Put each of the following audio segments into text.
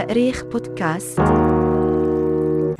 تأريخ بودكاست.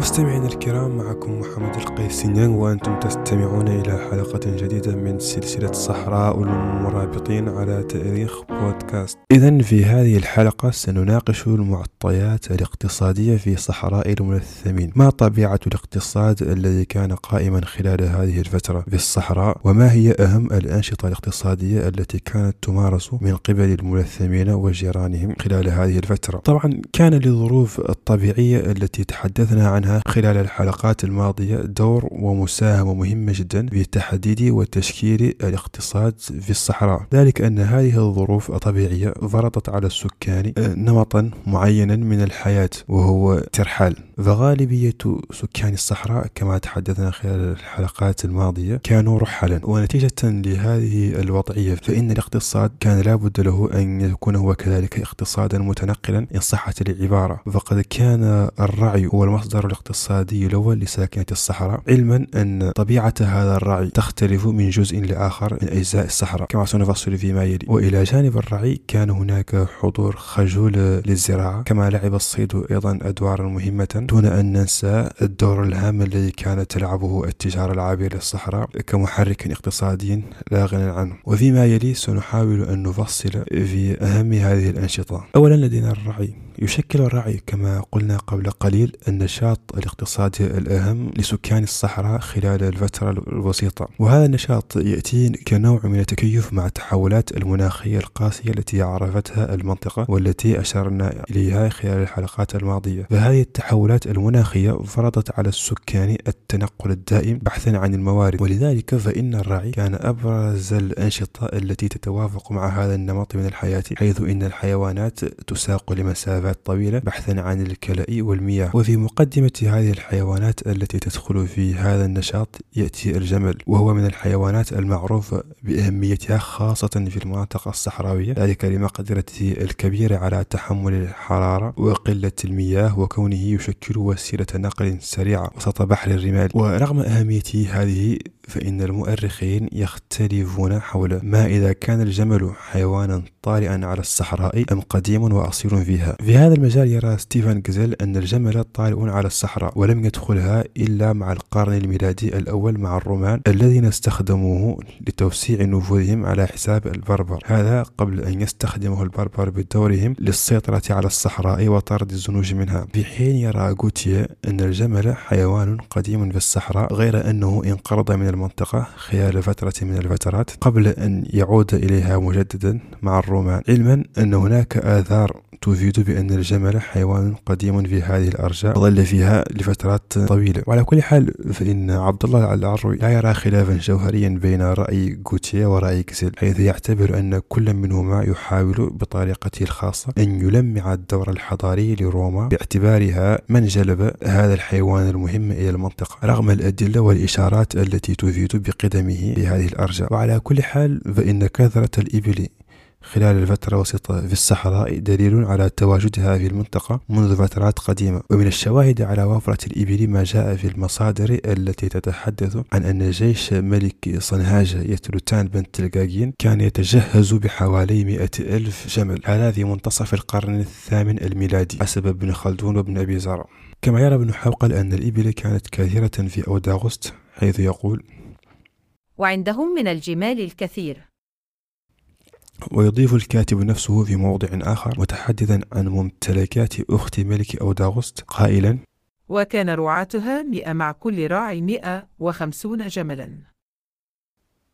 مستمعينا الكرام معكم محمد القيسينيان وأنتم تستمعون إلى حلقة جديدة من سلسلة صحراء المرابطين على تاريخ بودكاست. إذا في هذه الحلقة سنناقش المعطيات الاقتصادية في صحراء الملثمين ما طبيعة الاقتصاد الذي كان قائما خلال هذه الفترة في الصحراء؟ وما هي أهم الأنشطة الاقتصادية التي كانت تمارس من قبل الملثمين وجيرانهم خلال هذه الفترة؟ طبعا كان للظروف الطبيعية التي تحدثنا عنها خلال الحلقات الماضية دور ومساهمة مهمة جدا في تحديد وتشكيل الاقتصاد في الصحراء. ذلك أن هذه الظروف الطبيعية فرضت على السكان نمطا معينا من الحياة وهو ترحال. فغالبية سكان الصحراء كما تحدثنا خلال الحلقات الماضية كانوا رحلا ونتيجة لهذه الوضعية فإن الاقتصاد كان لابد له أن يكون هو كذلك اقتصادا متنقلا إن صحت العبارة. فقد كان الرعي هو المصدر الاقتصادي الأول لساكنة الصحراء. علما أن طبيعة هذا الرعي تختلف من جزء لآخر من أجزاء الصحراء. كما سنفصل فيما يلي. وإلى جانب الرعي كان هناك حضور خجول للزراعة. كما لعب الصيد أيضا أدوارا مهمة. دون أن ننسى الدور الهام الذي كانت تلعبه التجارة العابرة للصحراء كمحرك اقتصادي لا غنى عنه. وفيما يلي سنحاول أن نفصل في أهم هذه الأنشطة. أولا لدينا الرعي. يشكل الرعي كما قلنا قبل قليل النشاط الاقتصادي الأهم لسكان الصحراء خلال الفترة البسيطة. وهذا النشاط يأتي كنوع من التكيف مع التحولات المناخية القاسية التي عرفتها المنطقة والتي أشرنا إليها خلال الحلقات الماضية. فهذه التحولات المناخية فرضت على السكان التنقل الدائم بحثا عن الموارد. ولذلك فإن الرعي كان أبرز الأنشطة التي تتوافق مع هذا النمط من الحياة حيث إن الحيوانات تساق لمسافات طويلة بحثا عن الكلاء والمياه. وفي مقدمة هذه الحيوانات التي تدخل في هذا النشاط يأتي الجمل وهو من الحيوانات المعروفة بأهميتها خاصة في المناطق الصحراوية. ذلك لمقدرته الكبيرة على تحمل الحرارة وقلة المياه وكونه يشكل وسيلة نقل سريعة وسط بحر الرمال. ورغم أهميته هذه فإن المؤرخين يختلفون حول ما إذا كان الجمل حيوانا طارئا على الصحراء أم قديم وأصيل فيها. في هذا المجال يرى ستيفن جزيل أن الجمل طارئ على الصحراء ولم يدخلها إلا مع القرن الميلادي الأول مع الرومان الذين استخدموه لتوسيع نفوذهم على حساب البربر. هذا قبل أن يستخدمه البربر بدورهم للسيطرة على الصحراء وطرد الزنوج منها. في حين يرى غوتيه أن الجمل حيوان قديم في الصحراء غير أنه انقرض من المنطقة خلال فترة من الفترات قبل أن يعود إليها مجددا مع الرومان علما أن هناك آثار تفيد بأن الجمل حيوان قديم في هذه الأرجاء ظل فيها لفترات طويلة. وعلى كل حال فإن عبد الله العروي لا يرى خلافا جوهريا بين رأي غوتيه ورأي كسل حيث يعتبر أن كل منهما يحاول بطريقته الخاصة أن يلمع الدور الحضاري لروما باعتبارها من جلب هذا الحيوان المهم إلى المنطقة رغم الأدلة والإشارات التي تفيد بقدمه في هذه الأرجاء. وعلى كل حال فإن كثرة الإبل خلال الفترة الوسيطة في الصحراء دليل على تواجدها في المنطقة منذ فترات قديمة. ومن الشواهد على وفرة الإبل ما جاء في المصادر التي تتحدث عن أن جيش ملك صنهاجة يتلوتان بن تلقاقين كان يتجهز بحوالي مئة ألف جمل هذا في منتصف القرن الثامن الميلادي. حسب ابن خلدون وابن أبي زرع. كما يرى ابن حوقل أن الإبل كانت كثيرة في أوداغوست حيث يقول وعندهم من الجمال الكثير ويضيف الكاتب نفسه في موضع آخر متحدثا عن ممتلكات أخت ملك أوداغوست قائلا وكان رعاتها مئة مع كل راعي مئة وخمسون جملا.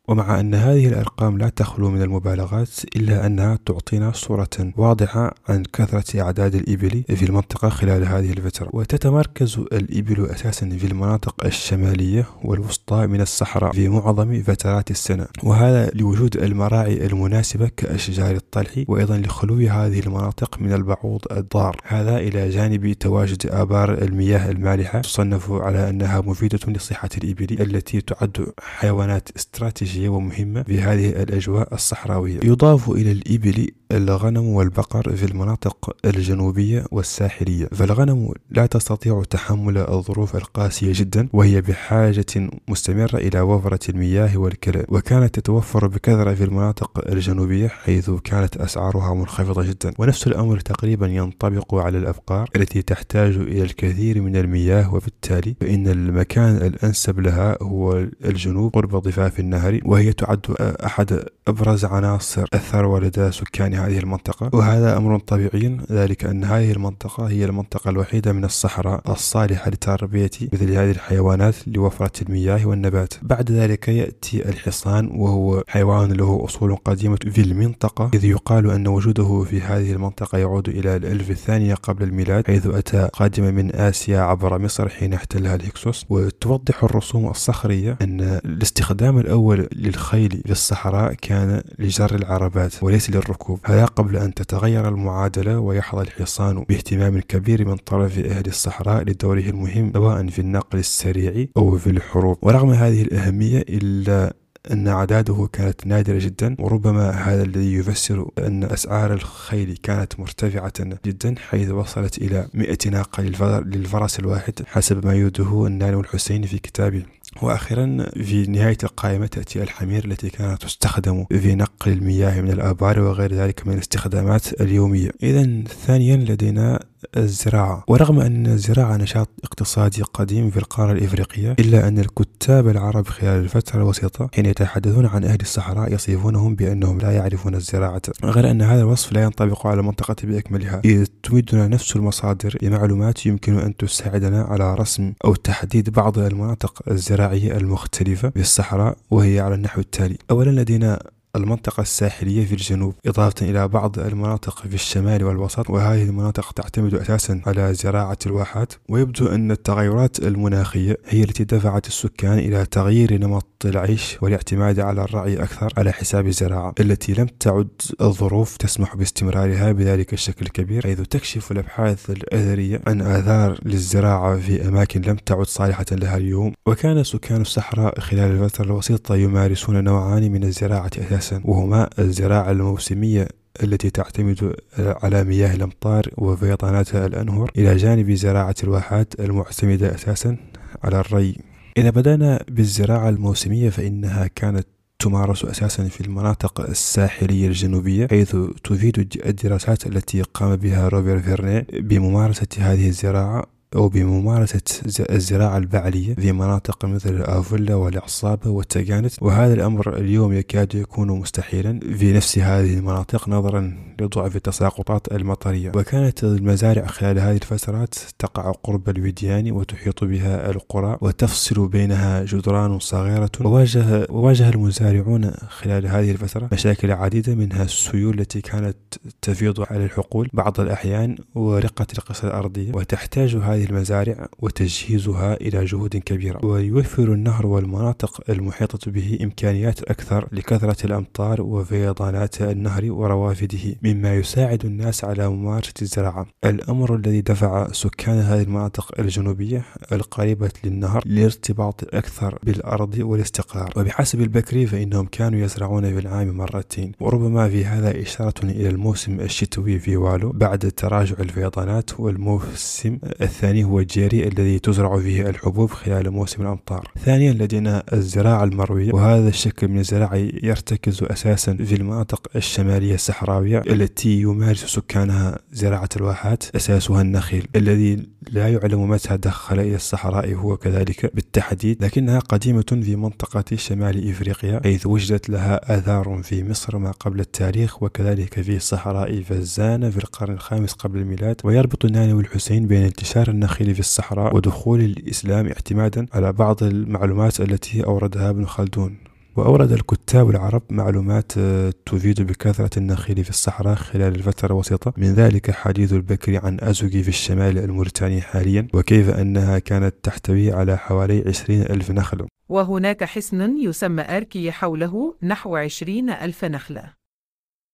ومع أن هذه الأرقام لا تخلو من المبالغات إلا أنها تعطينا صورة واضحة عن كثرة أعداد الإبل في المنطقة خلال هذه الفترة. وتتمركز الإبل أساسا في المناطق الشمالية والوسطى من الصحراء في معظم فترات السنة وهذا لوجود المراعي المناسبة كأشجار الطلح وأيضا لخلو هذه المناطق من البعوض الضار. هذا إلى جانب تواجد آبار المياه المالحة تصنف على أنها مفيدة لصحة الإبل التي تعد حيوانات استراتيجية استراتيجية ومهمة في هذه الأجواء الصحراوية. يضاف إلى الإبل الغنم والبقر في المناطق الجنوبية والساحلية. فالغنم لا تستطيع تحمل الظروف القاسية جدا وهي بحاجة مستمرة إلى وفرة المياه والكلى. وكانت تتوفر بكثرة في المناطق الجنوبية حيث كانت أسعارها منخفضة جدا. ونفس الأمر تقريبا ينطبق على الأبقار التي تحتاج إلى الكثير من المياه وبالتالي فإن المكان الأنسب لها هو الجنوب قرب ضفاف النهر وهي تعد أحد أبرز عناصر الثروة لدى سكان هذه المنطقة وهذا أمر طبيعي. ذلك أن هذه المنطقة هي المنطقة الوحيدة من الصحراء الصالحة لتربية مثل هذه الحيوانات لوفرة المياه والنبات. بعد ذلك يأتي الحصان وهو حيوان له أصول قديمة في المنطقة إذ يقال أن وجوده في هذه المنطقة يعود إلى الألف الثانية قبل الميلاد حيث أتى قادما من آسيا عبر مصر حين احتلها الهكسوس. وتوضح الرسوم الصخرية أن الاستخدام الأول للخيل في الصحراء كان لجر العربات وليس للركوب. هذا قبل أن تتغير المعادلة ويحظى الحصان باهتمام كبير من طرف أهل الصحراء لدوره المهم سواء في النقل السريع أو في الحروب. ورغم هذه الأهمية إلا أن أعداده كانت نادرة جدا وربما هذا الذي يفسر أن أسعار الخيل كانت مرتفعة جدا حيث وصلت إلى 100 ناقة للفرس الواحد حسب ما يوده النانو الحسين في كتابه. وأخيرا في نهاية القائمة تأتي الحمير التي كانت تستخدم في نقل المياه من الآبار وغير ذلك من الاستخدامات اليومية. اذا ثانيا لدينا الزراعة. ورغم أن الزراعة نشاط اقتصادي قديم في القارة الإفريقية إلا أن الكتاب العرب خلال الفترة الوسيطة حين يتحدثون عن أهل الصحراء يصفونهم بأنهم لا يعرفون الزراعة. غير أن هذا الوصف لا ينطبق على المنطقة بأكملها. إذ تمدنا نفس المصادر بمعلومات يمكن أن تساعدنا على رسم أو تحديد بعض المناطق الزراعية المختلفة في الصحراء وهي على النحو التالي. أولا لدينا المنطقة الساحلية في الجنوب إضافة إلى بعض المناطق في الشمال والوسط وهذه المناطق تعتمد أساسا على زراعة الواحات ويبدو أن التغيرات المناخية هي التي دفعت السكان إلى تغيير نمط العيش والاعتماد على الرعي أكثر على حساب الزراعة التي لم تعد الظروف تسمح باستمرارها بذلك الشكل الكبير حيث تكشف الأبحاث الأثرية عن آثار للزراعة في أماكن لم تعد صالحة لها اليوم. وكان سكان الصحراء خلال الفترة الوسيطة يمارسون نوعان من الزراعة أساسا وهما الزراعة الموسمية التي تعتمد على مياه الأمطار وفيضانات الأنهر إلى جانب زراعة الواحات المعتمدة أساسا على الري. إذا بدأنا بالزراعة الموسمية فإنها كانت تمارس أساسا في المناطق الساحلية الجنوبية حيث تفيد الدراسات التي قام بها روبر فيرني بممارسة هذه الزراعة. أو بممارسة الزراعة البعلية في مناطق مثل الآفلة والإعصابة والتجانس. وهذا الأمر اليوم يكاد يكون مستحيلا في نفس هذه المناطق نظرا لضعف التساقطات المطرية. وكانت المزارع خلال هذه الفترات تقع قرب الوديان وتحيط بها القرى وتفصل بينها جدران صغيرة. وواجه, وواجه المزارعون خلال هذه الفترة مشاكل عديدة منها السيول التي كانت تفيض على الحقول بعض الأحيان ورقة القصة الأرضية. وتحتاج هذه هذه المزارع وتجهيزها إلى جهود كبيرة. ويوفر النهر والمناطق المحيطة به إمكانيات أكثر لكثرة الأمطار وفيضانات النهر وروافده مما يساعد الناس على ممارسة الزراعة. الأمر الذي دفع سكان هذه المناطق الجنوبية القريبة للنهر للارتباط أكثر بالأرض والاستقرار. وبحسب البكري فإنهم كانوا يزرعون في العام مرتين وربما في هذا إشارة إلى الموسم الشتوي في والو بعد تراجع الفيضانات والموسم الثاني. الثاني هو الجيري الذي تزرع فيه الحبوب خلال موسم الأمطار. ثانيا لدينا الزراعة المروية. وهذا الشكل من الزراعة يرتكز أساسا في المناطق الشمالية الصحراوية التي يمارس سكانها زراعة الواحات أساسها النخيل. الذي لا يعلم متى دخل إلى الصحراء هو كذلك بالتحديد لكنها قديمة في منطقة شمال إفريقيا حيث وجدت لها آثار في مصر ما قبل التاريخ وكذلك في صحراء فزان في القرن الخامس قبل الميلاد. ويربط الناني الحسين بين انتشار النخيل في الصحراء ودخول الإسلام اعتمادا على بعض المعلومات التي أوردها ابن خلدون. وأورد الكتاب العرب معلومات آه، تفيد بكثرة النخيل في الصحراء خلال الفترة الوسيطة من ذلك حديث البكري عن أزوغي في الشمال الموريتاني حاليا وكيف أنها كانت تحتوي على حوالي عشرين ألف نخل. وهناك حصن يسمى أركي حوله نحو عشرين ألف نخلة.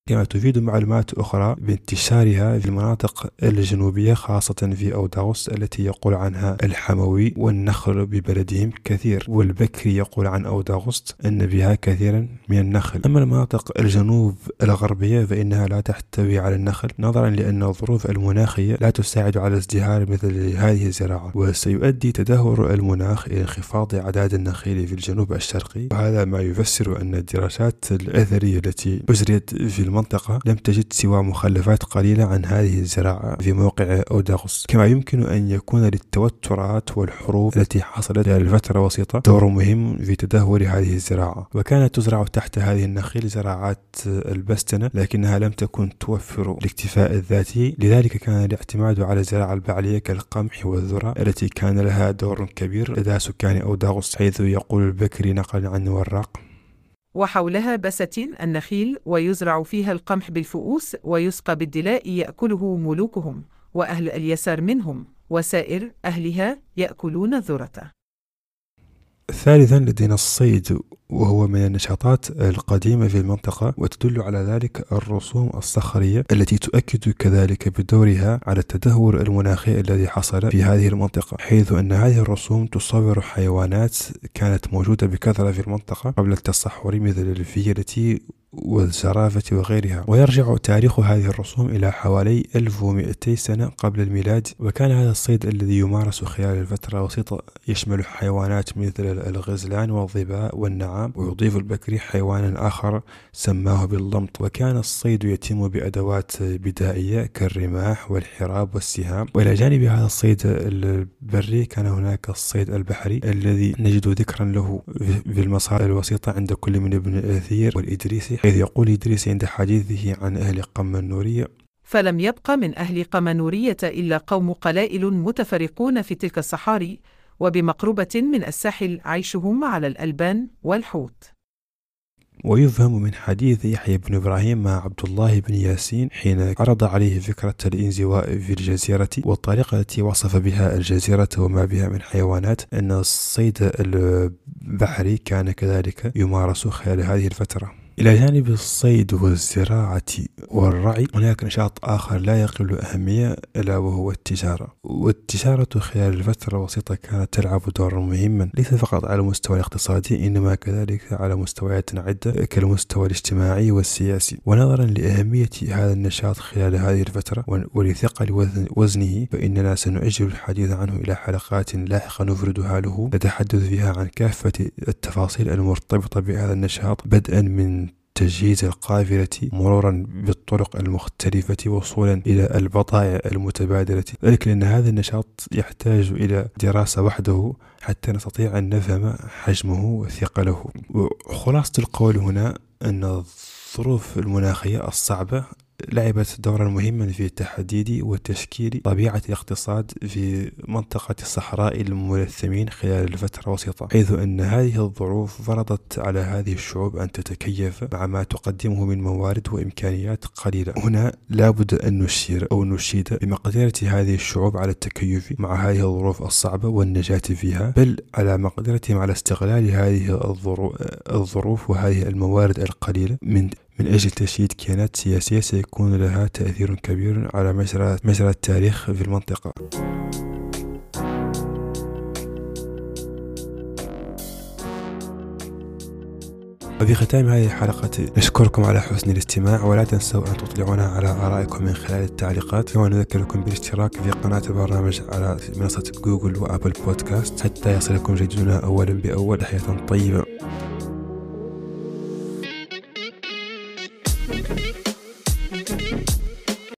كما تفيد معلومات أخرى بانتشارها في المناطق الجنوبية خاصة في أوداغوس التي يقول عنها الحموي والنخل ببلدهم كثير والبكري يقول عن أوداغوس أن بها كثيرا من النخل. أما المناطق الجنوب الغربية فإنها لا تحتوي على النخل نظرا لأن الظروف المناخية لا تساعد على ازدهار مثل هذه الزراعة وسيؤدي تدهور المناخ إلى انخفاض أعداد النخيل في الجنوب الشرقي. وهذا ما يفسر أن الدراسات الأثرية التي أجريت في المنطقة لم تجد سوى مخلفات قليلة عن هذه الزراعة في موقع أوداغوس. كما يمكن أن يكون للتوترات والحروب التي حصلت الفترة وسيطة دور مهم في تدهور هذه الزراعة. وكانت تزرع تحت هذه النخيل زراعات البستنة لكنها لم تكن توفر الاكتفاء الذاتي. لذلك كان الاعتماد على الزراعة البعلية كالقمح والذرة التي كان لها دور كبير لدى سكان أوداغوس حيث يقول البكري نقلا عن وراق وحولها بساتين النخيل ويزرع فيها القمح بالفؤوس ويسقى بالدلاء يأكله ملوكهم وأهل اليسار منهم وسائر أهلها يأكلون الذرة ثالثا لدينا الصيد وهو من النشاطات القديمة في المنطقة وتدل على ذلك الرسوم الصخرية التي تؤكد كذلك بدورها على التدهور المناخي الذي حصل في هذه المنطقة حيث أن هذه الرسوم تصور حيوانات كانت موجودة بكثرة في المنطقة قبل التصحر مثل الفيلة والزرافة وغيرها. ويرجع تاريخ هذه الرسوم إلى حوالي 1200 سنة قبل الميلاد. وكان هذا الصيد الذي يمارس خلال الفترة الوسيطة يشمل حيوانات مثل الغزلان والظباء والنعام ويضيف البكري حيوانا آخر سماه باللمط. وكان الصيد يتم بأدوات بدائية كالرماح والحراب والسهام. وإلى جانب هذا الصيد البري كان هناك الصيد البحري الذي نجد ذكرا له في المصادر الوسيطة عند كل من ابن الأثير والإدريسي حيث يقول إدريس عند حديثه عن أهل قمنورية فلم يبق من أهل قمنورية إلا قوم قلائل متفرقون في تلك الصحاري وبمقربة من الساحل عيشهم على الألبان والحوت. ويفهم من حديث يحيى بن إبراهيم مع عبد الله بن ياسين حين عرض عليه فكرة الإنزواء في الجزيرة والطريقة التي وصف بها الجزيرة وما بها من حيوانات أن الصيد البحري كان كذلك يمارس خلال هذه الفترة. إلى جانب الصيد والزراعة والرعي هناك نشاط آخر لا يقل أهمية ألا وهو التجارة. والتجارة خلال الفترة الوسيطة كانت تلعب دورا مهما. ليس فقط على المستوى الاقتصادي إنما كذلك على مستويات عدة كالمستوى الاجتماعي والسياسي. ونظرا لأهمية هذا النشاط خلال هذه الفترة ولثقل وزن وزنه فإننا سنؤجل الحديث عنه إلى حلقات لاحقة نفردها له. نتحدث فيها عن كافة التفاصيل المرتبطة بهذا النشاط بدءا من تجهيز القافلة مرورا بالطرق المختلفة وصولا إلى البضائع المتبادلة. ذلك لأن هذا النشاط يحتاج إلى دراسة وحده حتى نستطيع أن نفهم حجمه وثقله. وخلاصة القول هنا أن الظروف المناخية الصعبة لعبت دورا مهما في تحديد وتشكيل طبيعة الاقتصاد في منطقة الصحراء الملثمين خلال الفترة الوسيطة حيث أن هذه الظروف فرضت على هذه الشعوب أن تتكيف مع ما تقدمه من موارد وإمكانيات قليلة. هنا لابد أن نشير أو نشيد بمقدرة هذه الشعوب على التكيف مع هذه الظروف الصعبة والنجاة فيها بل على مقدرتهم على استغلال هذه الظروف وهذه الموارد القليلة من من أجل تشييد كيانات سياسية سيكون لها تأثير كبير على مجرى مجرى التاريخ في المنطقة. وفي ختام هذه الحلقة نشكركم على حسن الاستماع ولا تنسوا أن تطلعونا على آرائكم من خلال التعليقات. كما نذكركم بالاشتراك في قناة البرنامج على منصة جوجل وأبل بودكاست. حتى يصلكم جديدنا أولا بأول حياة طيبة.